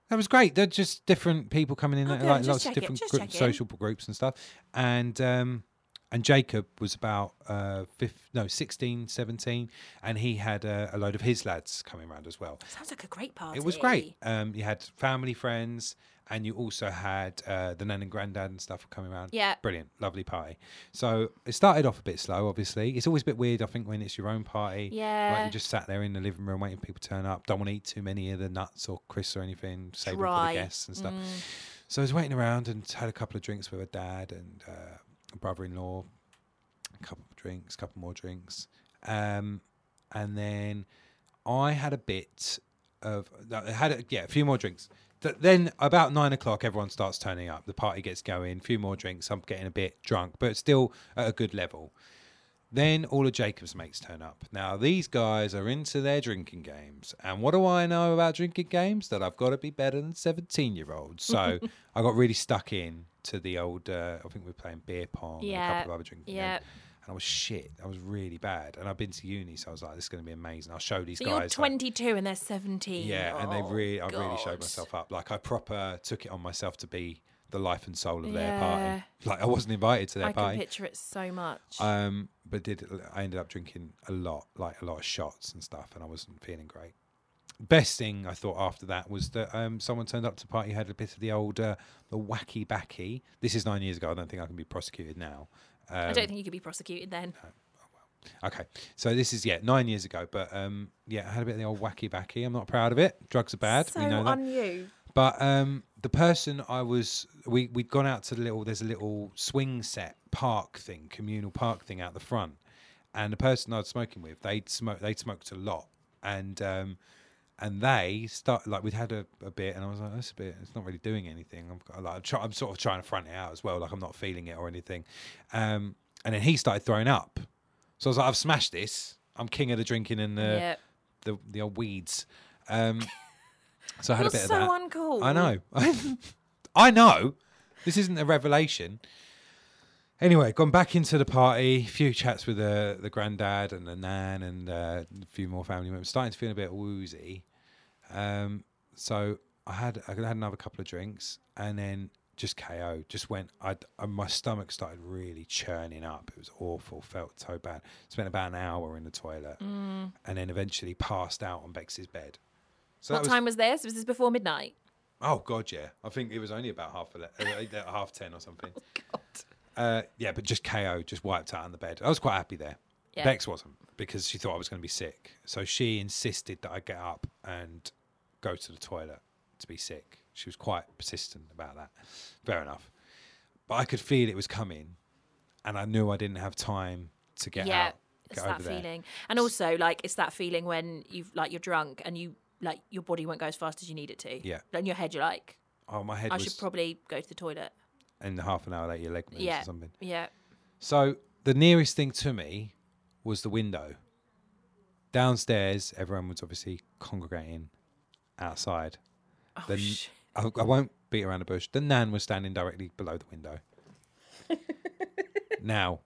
Speaker 1: That was great. They're just different people coming in,
Speaker 2: Oh,
Speaker 1: like lots of different group, social groups and stuff. And um, and Jacob was about uh, fifth, no, 16, 17, and he had uh, a load of his lads coming around as well.
Speaker 2: Sounds like a great party.
Speaker 1: It was great. Um, you had family, friends, and you also had uh, the nan and granddad and stuff coming around.
Speaker 2: Yeah.
Speaker 1: Brilliant. Lovely party. So it started off a bit slow, obviously. It's always a bit weird, I think, when it's your own party. Like
Speaker 2: Yeah.
Speaker 1: you just sat there in the living room waiting for people to turn up. Don't want to eat too many of the nuts or crisps or anything. Save them for the guests and stuff.
Speaker 2: Mm.
Speaker 1: So I was waiting around and had a couple of drinks with a dad and uh, a brother-in-law. A couple of drinks, a couple more drinks, um, and then I had a bit of I had a, yeah a few more drinks. Th- Then about nine o'clock, everyone starts turning up. The party gets going. A few more drinks. I'm getting a bit drunk, but still at a good level. Then all of Jacob's mates turn up. Now these guys are into their drinking games, and what do I know about drinking games? That I've got to be better than seventeen-year-olds. So <laughs> I got really stuck in to the old. Uh, I think we were playing beer pong and a
Speaker 2: Yeah,
Speaker 1: couple of other drinking
Speaker 2: yeah.
Speaker 1: games, and I was shit. I was really bad, and I've been to uni, so I was like, "This is going to be amazing." I'll show these
Speaker 2: So
Speaker 1: guys.
Speaker 2: you're
Speaker 1: like-
Speaker 2: 22 and they're 17.
Speaker 1: yeah, and they
Speaker 2: Oh,
Speaker 1: really, I really showed myself up. Like I proper took it on myself to be the life and soul of their party. Like I wasn't invited to their party.
Speaker 2: I can
Speaker 1: party.
Speaker 2: picture it so much.
Speaker 1: Um, but did I ended up drinking a lot, like a lot of shots and stuff, and I wasn't feeling great. best thing I thought after that was that um, someone turned up to party had a bit of the old uh, the wacky backy. This is nine years ago. I don't think I can be prosecuted now. Um,
Speaker 2: I don't think you could be prosecuted then.
Speaker 1: Okay, so this is yeah nine years ago, but um, yeah, I had a bit of the old wacky backy. I'm not proud of it. Drugs are bad.
Speaker 2: So
Speaker 1: we know that.
Speaker 2: on you.
Speaker 1: But um, the person I was, we we'd gone out to the little. There's a little swing set park thing, communal park thing out the front, and the person I was smoking with, they'd smoke, they'd smoked a lot, and um, and they start like we'd had a, a bit, and I was like, that's a bit. It's not really doing anything. I'm got- like, I'm, try, I'm sort of trying to front it out as well, like I'm not feeling it or anything. Um, and then he started throwing up, so I was like, I've smashed this. I'm king of the drinking and the
Speaker 2: yeah.
Speaker 1: the, the old weeds. Um, <laughs> so I had
Speaker 2: You're
Speaker 1: a bit
Speaker 2: so
Speaker 1: of that.
Speaker 2: uncool.
Speaker 1: I know. <laughs> I know. This isn't a revelation. Anyway, gone back into the party. A few chats with the the granddad and the nan and uh, a few more family members. Starting to feel a bit woozy. Um, so I had I had another couple of drinks and then just KO. Just went. I my stomach started really churning up. It was awful. Felt so bad. Spent about an hour in the toilet
Speaker 2: Mm.
Speaker 1: and then eventually passed out on Bex's bed. So
Speaker 2: What
Speaker 1: was,
Speaker 2: time was this? Was this before midnight?
Speaker 1: Oh god, yeah. I think it was only about half ele- uh, uh, half ten or something. <laughs>
Speaker 2: God.
Speaker 1: Uh, yeah, but just KO, just wiped out on the bed. I was quite happy there.
Speaker 2: Yeah.
Speaker 1: Bex wasn't because she thought I was going to be sick, so she insisted that I get up and go to the toilet to be sick. She was quite persistent about that. Fair enough, but I could feel it was coming, and I knew I didn't have time to get
Speaker 2: yeah.
Speaker 1: out.
Speaker 2: It's
Speaker 1: Get
Speaker 2: that
Speaker 1: there.
Speaker 2: feeling. And also like it's that feeling when you've like you're drunk and you like your body won't go as fast as you need it to.
Speaker 1: Yeah.
Speaker 2: In your head you're like,
Speaker 1: Oh, my head
Speaker 2: I
Speaker 1: was,
Speaker 2: should probably go to the toilet.
Speaker 1: and half an hour later your leg moves
Speaker 2: Yeah.
Speaker 1: or something.
Speaker 2: Yeah.
Speaker 1: So the nearest thing to me was the window. Downstairs, everyone was obviously congregating outside.
Speaker 2: Oh,
Speaker 1: Then
Speaker 2: sh-
Speaker 1: I, I won't beat around the bush. The nan was standing directly below the window. <laughs> now,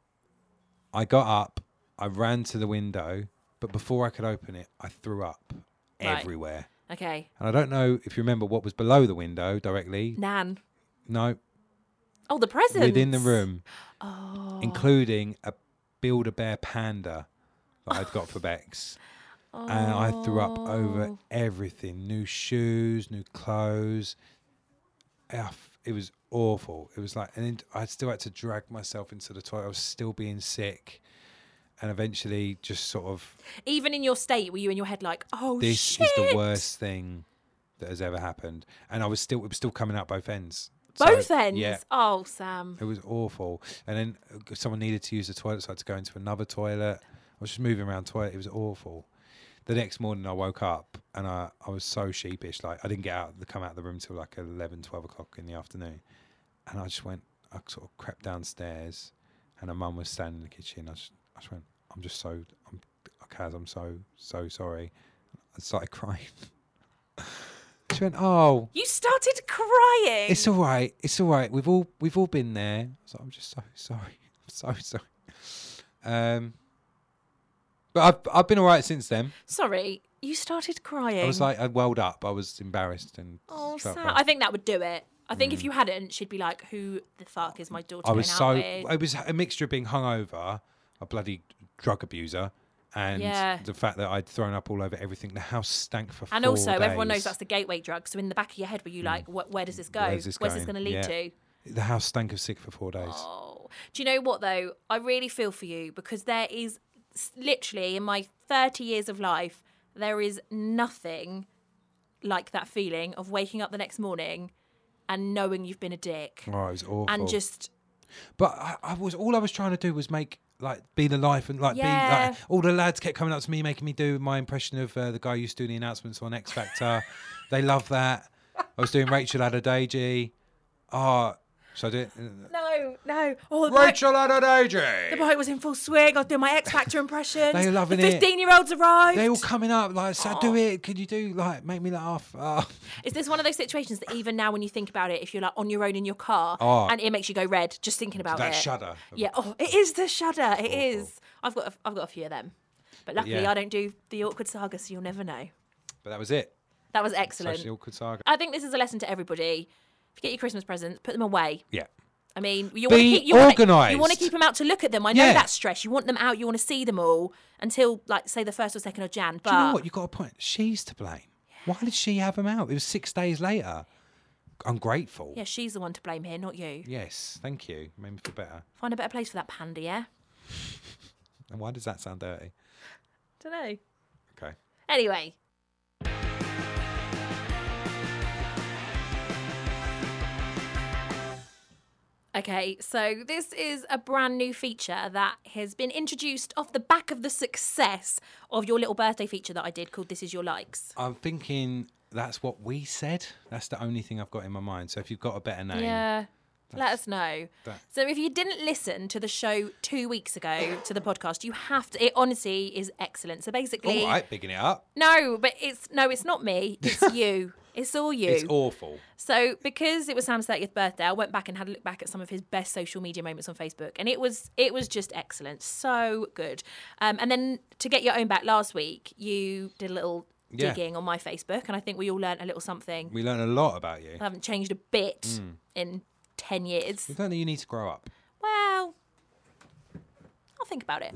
Speaker 1: I got up, I ran to the window, but before I could open it, I threw up
Speaker 2: Right.
Speaker 1: everywhere.
Speaker 2: okay.
Speaker 1: And I don't know if you remember what was below the window directly.
Speaker 2: Nan.
Speaker 1: No,
Speaker 2: Oh, the presents.
Speaker 1: within the room,
Speaker 2: Oh.
Speaker 1: including a Build a Bear panda that I'd got for Bex. And I threw up over
Speaker 2: Oh.
Speaker 1: everything new shoes, new clothes. It was awful. It was like, and then I still had to drag myself into the toilet. I was still being sick. And eventually, just sort of,
Speaker 2: Even in your state, were you in your head like, oh
Speaker 1: this
Speaker 2: shit?
Speaker 1: is the worst thing that has ever happened. And I was still, it was still coming out both ends.
Speaker 2: Both
Speaker 1: So,
Speaker 2: ends.
Speaker 1: Yeah.
Speaker 2: Oh, Sam.
Speaker 1: It was awful. And then uh, someone needed to use the toilet, so I had to go into another toilet. I was just moving around toilet. It was awful. The next morning, I woke up and I, I was so sheepish. Like, I didn't get out, come out of the room till like 11, 12 o'clock in the afternoon. And I just went, I sort of crept downstairs and her mum was standing in the kitchen. I just, I just went, I'm just so, I'm, Kaz, I'm so, so sorry. I started <laughs> crying. she went, Oh,
Speaker 2: You started crying.
Speaker 1: it's all right. It's all right. We've all we've all been there. So I'm just so <laughs> sorry. I'm so sorry. Um, but I've I've been all right since then.
Speaker 2: Sorry, you started crying.
Speaker 1: I was like I welled up. I was embarrassed and
Speaker 2: oh,
Speaker 1: bad.
Speaker 2: I think that would do it. I think if you hadn't, she'd be like, "Who the fuck is my daughter?"
Speaker 1: Mm. I was so it was a mixture of being hungover, a bloody drug abuser, and
Speaker 2: Yeah.
Speaker 1: the fact that I'd thrown up all over everything. The house stank for
Speaker 2: And also, everyone knows that's the gateway drug. So in the back of your head, were you hmm. like, "Wh- "Where does this go?
Speaker 1: Where's this
Speaker 2: Where's this
Speaker 1: going?"
Speaker 2: going to lead
Speaker 1: Yeah.
Speaker 2: to?"
Speaker 1: the house stank of sick for four days.
Speaker 2: Oh, do you know what though? I really feel for you because there is literally in my 30 years of life, there is nothing like that feeling of waking up the next morning and knowing you've been a dick
Speaker 1: Oh, it was awful.
Speaker 2: and just
Speaker 1: But I, I was all I was trying to do was make like be the life and like be
Speaker 2: Yeah.
Speaker 1: like all the lads kept coming up to me making me do my impression of uh, the guy who used to do the announcements on X Factor. they love that. I was doing Rachel Adedeji. Oh, so I do it. <laughs>
Speaker 2: no, no. Oh, the bike,
Speaker 1: Rachel
Speaker 2: the
Speaker 1: Adedeji.
Speaker 2: bike was in full swing. I was doing my X Factor impression.
Speaker 1: They were loving
Speaker 2: the
Speaker 1: it.
Speaker 2: 15 year olds arrived.
Speaker 1: They all coming up like, so do oh. it. Could you do like make me laugh? Oh.
Speaker 2: Is this one of those situations that even now, when you think about it, if you're like on your own in your car
Speaker 1: Oh.
Speaker 2: and it makes you go red just thinking about
Speaker 1: That
Speaker 2: it?
Speaker 1: That shudder.
Speaker 2: Yeah. Oh, it is the shudder. It is. I've got. A, I've got a few of them, but luckily
Speaker 1: yeah.
Speaker 2: I don't do the awkward saga, so you'll never know.
Speaker 1: But that was it.
Speaker 2: That was excellent.
Speaker 1: Awkward saga.
Speaker 2: I think this is a lesson to everybody. If you get your Christmas presents, put them away.
Speaker 1: Yeah.
Speaker 2: I mean, you want to keep you
Speaker 1: organised.
Speaker 2: You want to keep them out to look at them. I know
Speaker 1: Yeah.
Speaker 2: that's stress. You want them out. You want to see them all until, like, say the first or second of Jan. But
Speaker 1: Do you know what? You got a point. She's to blame. Why did she have them out? It was six days later. Ungrateful.
Speaker 2: Yeah, she's the one to blame here, not you.
Speaker 1: Yes, thank you. Made me feel better.
Speaker 2: Find a better place for that panda, yeah?
Speaker 1: And why does that sound dirty?
Speaker 2: Don't know.
Speaker 1: Okay.
Speaker 2: Anyway. Okay, so this is a brand new feature that has been introduced off the back of the success of your little birthday feature that I did called This Is Your Likes.
Speaker 1: I'm thinking that's what we said. That's the only thing I've got in my mind. So if you've got a better name,
Speaker 2: Yeah. Let us know.
Speaker 1: that-
Speaker 2: So if you didn't listen to the show two weeks ago to the podcast, you have to. It honestly is excellent. So basically,
Speaker 1: all right, bigging it up.
Speaker 2: no, but it's no, it's not me. It's <laughs> you. It's all you.
Speaker 1: It's awful.
Speaker 2: So because it was Sam's 30th birthday, I went back and had a look back at some of his best social media moments on Facebook, and it was it was just excellent, so good. Um, and then to get your own back last week, you did a little
Speaker 1: Yeah.
Speaker 2: digging on my Facebook, and I think we all learnt a little something.
Speaker 1: We learned a lot about you.
Speaker 2: I haven't changed a bit
Speaker 1: Mm.
Speaker 2: in ten years.
Speaker 1: We learned that you need to grow up.
Speaker 2: Well, I'll think about it.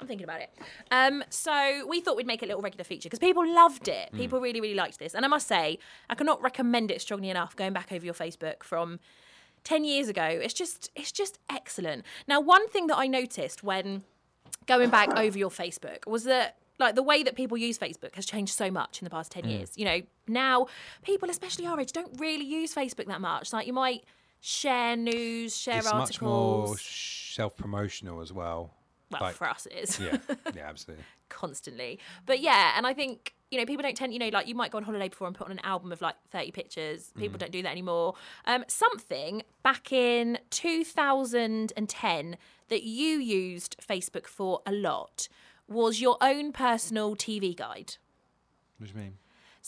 Speaker 2: I'm thinking about it. Um, so we thought we'd make it a little regular feature because people loved it. People really, really liked this. And I must say, I cannot recommend it strongly enough. Going back over your Facebook from ten years ago, it's just, it's just excellent. Now, one thing that I noticed when going back over your Facebook was that like the way that people use Facebook has changed so much in the past 10 years. You know, now people, especially our age, don't really use Facebook that much. Like you might share news, share
Speaker 1: it's
Speaker 2: articles.
Speaker 1: much more self promotional as well.
Speaker 2: well,
Speaker 1: like-
Speaker 2: for us it is.
Speaker 1: Yeah, <laughs> yeah, absolutely.
Speaker 2: constantly. But yeah, and I think you know people don't tend, you know, like you might go on holiday before and put on an album of like thirty pictures. People
Speaker 1: Mm.
Speaker 2: don't do that anymore. Um, something back in two thousand and ten that you used Facebook for a lot was your own personal TV guide.
Speaker 1: What do you mean?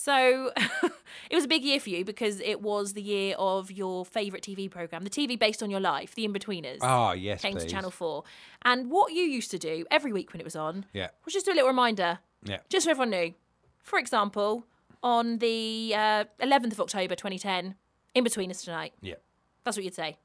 Speaker 2: So <laughs> it was a big year for you because it was the year of your favourite TV programme, the TV based on your life, The Inbetweeners.
Speaker 1: Ah, yes,
Speaker 2: Came
Speaker 1: please.
Speaker 2: to Channel 4. And what you used to do every week when it was on
Speaker 1: Yeah,
Speaker 2: was just do a little reminder,
Speaker 1: yeah.
Speaker 2: just so everyone knew. For example, on the uh, 11th of October 2010, In Between Tonight.
Speaker 1: Yeah.
Speaker 2: That's what you'd say.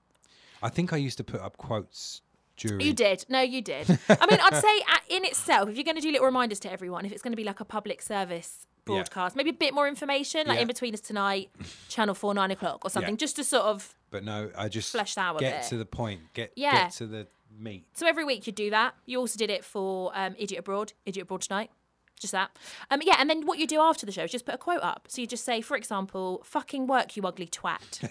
Speaker 1: I think I used to put up quotes during.
Speaker 2: You did. No, you did. I mean, I'd say uh, in itself, if you're going to do little reminders to everyone, if it's going to be like a public service
Speaker 1: Yeah.
Speaker 2: maybe a bit more information, like
Speaker 1: Yeah.
Speaker 2: Inbetweeners Tonight, <laughs> Channel 4, 9 o'clock or something, just to sort of.
Speaker 1: But no, I just
Speaker 2: Fleshed out
Speaker 1: get to the point. Get
Speaker 2: Yeah.
Speaker 1: get to the meat.
Speaker 2: So every week you do that. You also did it for um, Idiot Abroad, Idiot Abroad Tonight. Just that. Um, yeah, and then what you do after the show is just put a quote up. So you just say, for example, fucking work, you ugly twat.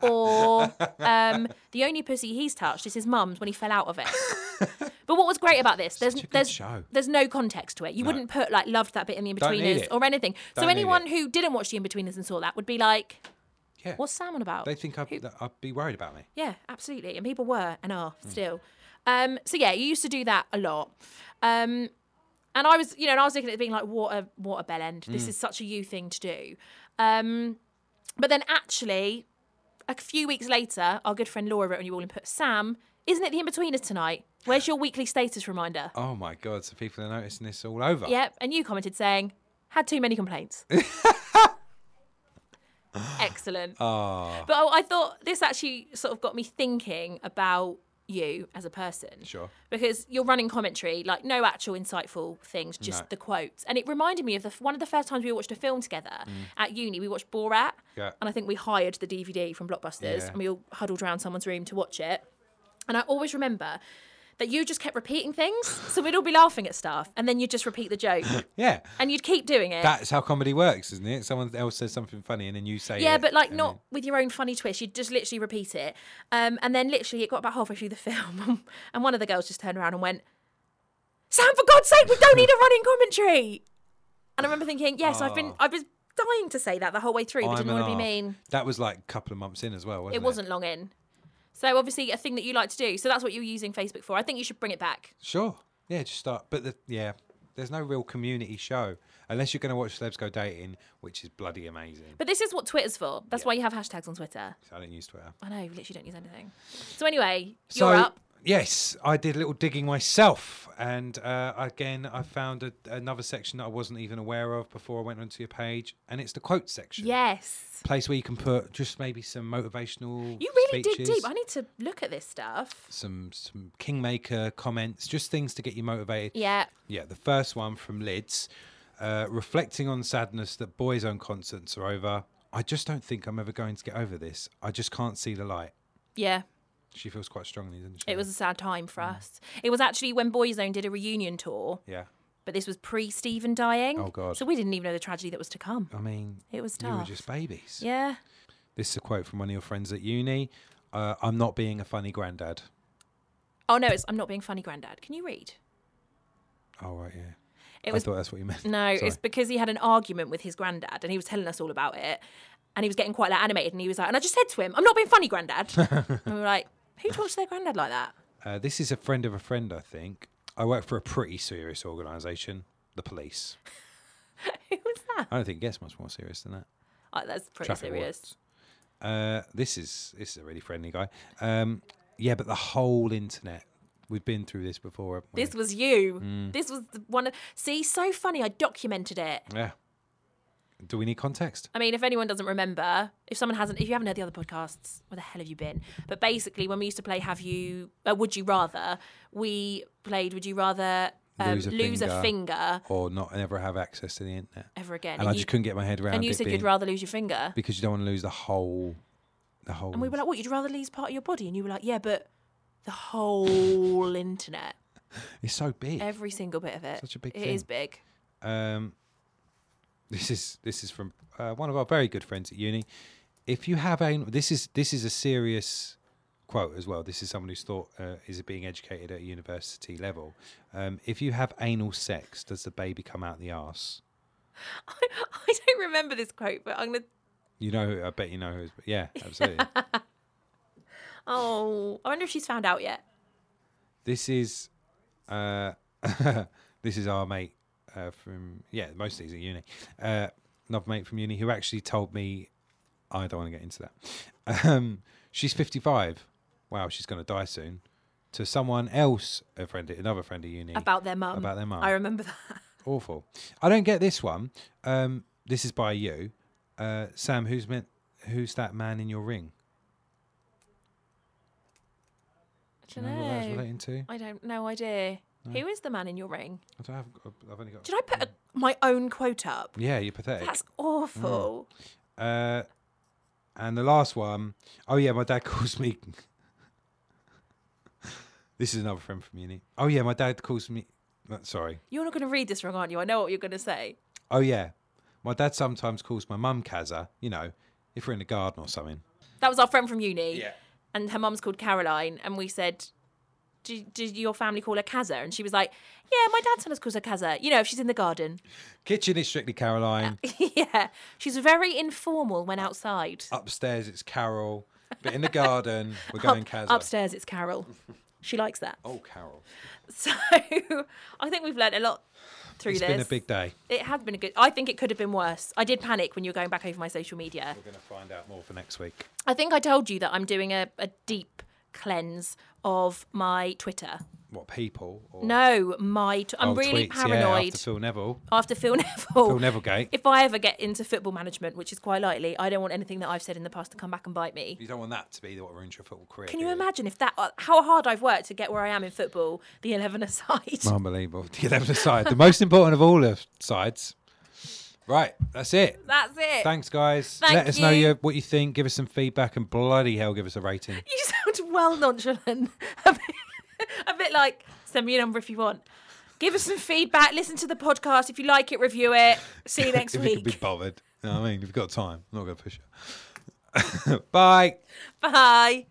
Speaker 2: <laughs> or um, the only pussy he's touched is his mum's when he fell out of it. <laughs> but what was great about this, there's
Speaker 1: Such a good
Speaker 2: there's
Speaker 1: show.
Speaker 2: there's no context to it. You wouldn't put like loved that bit in the Inbetweeners or anything. so
Speaker 1: Don't need
Speaker 2: anyone who didn't watch the Inbetweeners and saw that would be like,
Speaker 1: Yeah.
Speaker 2: what's Sam on about?
Speaker 1: They think I'd, I'd be worried about me.
Speaker 2: Yeah, absolutely. And people were and are
Speaker 1: Hmm.
Speaker 2: still. Um, so yeah, you used to do that a lot. Um, and I was, you know, and I was looking at it being like, what a what a bell end.
Speaker 1: Hmm.
Speaker 2: This is such a you thing to do. Um, but then actually, a few weeks later, our good friend Laura wrote on you all and put, Sam, isn't it the Inbetweeners tonight? Where's your weekly status reminder?
Speaker 1: Oh my god! So people are noticing this all over.
Speaker 2: Yep. And you commented saying, had too many complaints. <laughs> Excellent.
Speaker 1: Oh,
Speaker 2: But I thought this actually sort of got me thinking about you as a person.
Speaker 1: sure.
Speaker 2: Because you're running commentary, like no actual insightful things, just
Speaker 1: No.
Speaker 2: the quotes. And it reminded me of the, one of the first times we watched a film together at uni. We watched Borat.
Speaker 1: Mm. Yeah.
Speaker 2: And I think we hired the DVD from Blockbusters
Speaker 1: Yeah.
Speaker 2: and we all huddled around someone's room to watch it. And I always remember that you just kept repeating things. So we'd all be laughing at stuff and then you'd just repeat the joke. <laughs>
Speaker 1: Yeah.
Speaker 2: and you'd keep doing it.
Speaker 1: That's how comedy works, isn't it? Someone else says something funny and then you say
Speaker 2: Yeah,
Speaker 1: it,
Speaker 2: but like not with your own funny twist. You'd just literally repeat it. Um, and then literally it got about halfway through the <laughs> film and one of the girls just turned around and went, Sam, for God's sake, we don't need a running commentary. And I remember thinking, yes, I've been
Speaker 1: Oh.
Speaker 2: I've been dying to say that the whole way through, but
Speaker 1: I'm
Speaker 2: didn't want to be mean.
Speaker 1: That was like a couple of months in as well, wasn't it?
Speaker 2: It wasn't long in. So obviously a thing that you like to do. So that's what you're using Facebook for. I think you should bring it back.
Speaker 1: Sure. Yeah, just start. But the, yeah, there's no real community show unless you're going to watch Celebs Go Dating, which is bloody amazing.
Speaker 2: But this is what Twitter's for. That's
Speaker 1: Yeah.
Speaker 2: why you have hashtags on Twitter.
Speaker 1: I don't use Twitter.
Speaker 2: I know, you literally don't use anything. So anyway, you're up.
Speaker 1: Yes, I did a little digging myself, and uh, again, I found a, another section that I wasn't even aware of before I went onto your page, and it's the quote section.
Speaker 2: Yes.
Speaker 1: Place where you can put just maybe some motivational.
Speaker 2: You really dig deep. I need to look at this stuff.
Speaker 1: some some kingmaker comments, just things to get you motivated.
Speaker 2: Yeah.
Speaker 1: Yeah, the first one from Lids. Uh, reflecting on sadness that Boyzone concerts are over. I just don't think I'm ever going to get over this. I just can't see the light.
Speaker 2: Yeah.
Speaker 1: She feels quite strongly, doesn't she?
Speaker 2: It was a sad time
Speaker 1: Mm.
Speaker 2: for us. It was actually when Boyzone did a reunion tour,
Speaker 1: Yeah.
Speaker 2: but this was pre Stephen dying.
Speaker 1: Oh, God.
Speaker 2: So we didn't even know the tragedy that was to come.
Speaker 1: I mean,
Speaker 2: It was
Speaker 1: you were just babies.
Speaker 2: Yeah.
Speaker 1: This is a quote from one of your friends at uni. Uh, I'm not being a funny granddad.
Speaker 2: Oh no, it's I'm not being funny, granddad. Can you read?
Speaker 1: Oh, right, yeah.
Speaker 2: It
Speaker 1: I
Speaker 2: was
Speaker 1: thought that's what you meant.
Speaker 2: no, <laughs>
Speaker 1: Sorry.
Speaker 2: it's because he had an argument with his granddad, and he was telling us all about it, and he was getting quite like animated, and he was like, and I just said to him, "I'm not being funny, granddad. <laughs> and we were like, "Who talks to their granddad like that?"
Speaker 1: Uh, this is a friend of a friend, I think. I work for a pretty serious organisation, the police. <laughs>
Speaker 2: Who was that?
Speaker 1: I don't think it gets much more serious than that.
Speaker 2: Oh, that's pretty
Speaker 1: Traffic
Speaker 2: serious.
Speaker 1: Uh, this is this is a really friendly guy. Um, yeah, but the whole internet. We've been through this before.
Speaker 2: This was you.
Speaker 1: Mm.
Speaker 2: This was the one. Of, see, so funny. I documented it.
Speaker 1: Yeah. Do we need context?
Speaker 2: I mean, if anyone doesn't remember, if someone hasn't, if you haven't heard the other podcasts, where the hell have you been? But basically, when we used to play Have You, uh, Would You Rather, we played Would You Rather um,
Speaker 1: Lose a
Speaker 2: lose a
Speaker 1: finger.
Speaker 2: finger
Speaker 1: Or not ever have access to the internet?
Speaker 2: ever again.
Speaker 1: And I
Speaker 2: you,
Speaker 1: just couldn't get my head around
Speaker 2: and you
Speaker 1: it
Speaker 2: said you'd rather lose your finger.
Speaker 1: because you don't want to lose the whole, the whole.
Speaker 2: And we were like, what, you'd rather lose part of your body? And you were like, yeah, but the whole <laughs> internet,
Speaker 1: it's so big.
Speaker 2: every single bit of it.
Speaker 1: Such a big
Speaker 2: It
Speaker 1: thing.
Speaker 2: is big.
Speaker 1: Um, this is this is from uh, one of our very good friends at uni. If you have a this is this is a serious quote as well. This is someone who's thought uh, is being educated at university level. Um, if you have anal sex, does the baby come out the arse?
Speaker 2: I, <laughs> I don't remember this quote, but I'm going to.
Speaker 1: You know, I bet you know who's. Yeah, absolutely. <laughs>
Speaker 2: Oh, I wonder if she's found out yet.
Speaker 1: this is uh, <laughs> this is our mate uh, from yeah, most of these at uni. Uh, another mate from uni who actually told me I don't want to get into that. Um, she's fifty five. Wow, she's going to die soon. To someone else, a friend, another friend of uni,
Speaker 2: About their mum.
Speaker 1: About their mum.
Speaker 2: I remember that. <laughs>
Speaker 1: awful. I don't get this one. Um, this is by you, uh, Sam. Who's meant? Who's that man in your ring?
Speaker 2: I
Speaker 1: Do
Speaker 2: don't
Speaker 1: you know what
Speaker 2: know.
Speaker 1: relating to?
Speaker 2: I don't no idea. Who is the man in your ring?
Speaker 1: I don't have. I've only got.
Speaker 2: Did I put a, my own quote up?
Speaker 1: Yeah, you're pathetic.
Speaker 2: That's awful.
Speaker 1: Uh, and the last one, oh yeah, my dad <laughs> calls me. this is another friend from uni. Oh yeah, my dad calls me. uh, Sorry.
Speaker 2: You're not going to read this wrong, aren't you? I know what you're going to say.
Speaker 1: Oh yeah, my dad sometimes calls my mum Kaza. You know, if we're in the garden or something.
Speaker 2: That was our friend from uni.
Speaker 1: Yeah.
Speaker 2: And her mum's called Caroline. And we said, did, did your family call her Kaza? And she was like, yeah, my dad sometimes calls her Kaza. You know, if she's in the garden.
Speaker 1: Kitchen is strictly Caroline. <laughs>
Speaker 2: yeah. She's very informal when outside.
Speaker 1: Upstairs it's Carol, but in the garden we're going
Speaker 2: Up-
Speaker 1: Kaza.
Speaker 2: Upstairs, it's Carol. <laughs> She likes that.
Speaker 1: Oh Carol,
Speaker 2: So <laughs> I think we've learned a lot through
Speaker 1: it's
Speaker 2: this.
Speaker 1: It's been a big day.
Speaker 2: It has been a good. I think it could have been worse. I did panic when you were going back over my social media.
Speaker 1: We're going to find out more for next week.
Speaker 2: I think I told you that I'm doing a, a deep cleanse of my Twitter.
Speaker 1: What people? Or,
Speaker 2: No, my. T- I'm
Speaker 1: Oh,
Speaker 2: really
Speaker 1: tweets, Yeah,
Speaker 2: paranoid
Speaker 1: after Phil Neville,
Speaker 2: after Phil Neville.
Speaker 1: Phil Neville
Speaker 2: If I ever get into football management, which is quite likely, I don't want anything that I've said in the past to come back and bite me.
Speaker 1: You don't want that to be what ruins your football career.
Speaker 2: Can you imagine if that uh, how hard I've worked to get where I am in football, the eleven <laughs> aside?
Speaker 1: Unbelievable. The 11 aside. The most important of all the sides. Right, that's it.
Speaker 2: That's it.
Speaker 1: Thanks, guys.
Speaker 2: Thank
Speaker 1: Let us know your, what you think. Give us some feedback and bloody hell, give us a rating.
Speaker 2: You sound well nonchalant. <laughs> a, bit, a bit like send me a number if you want. Give us some feedback. Listen to the podcast. If you like it, review it. See you <laughs> next
Speaker 1: if you can be bothered. You know what I mean? If you've got time, I'm not going to push it. <laughs> Bye.
Speaker 2: Bye.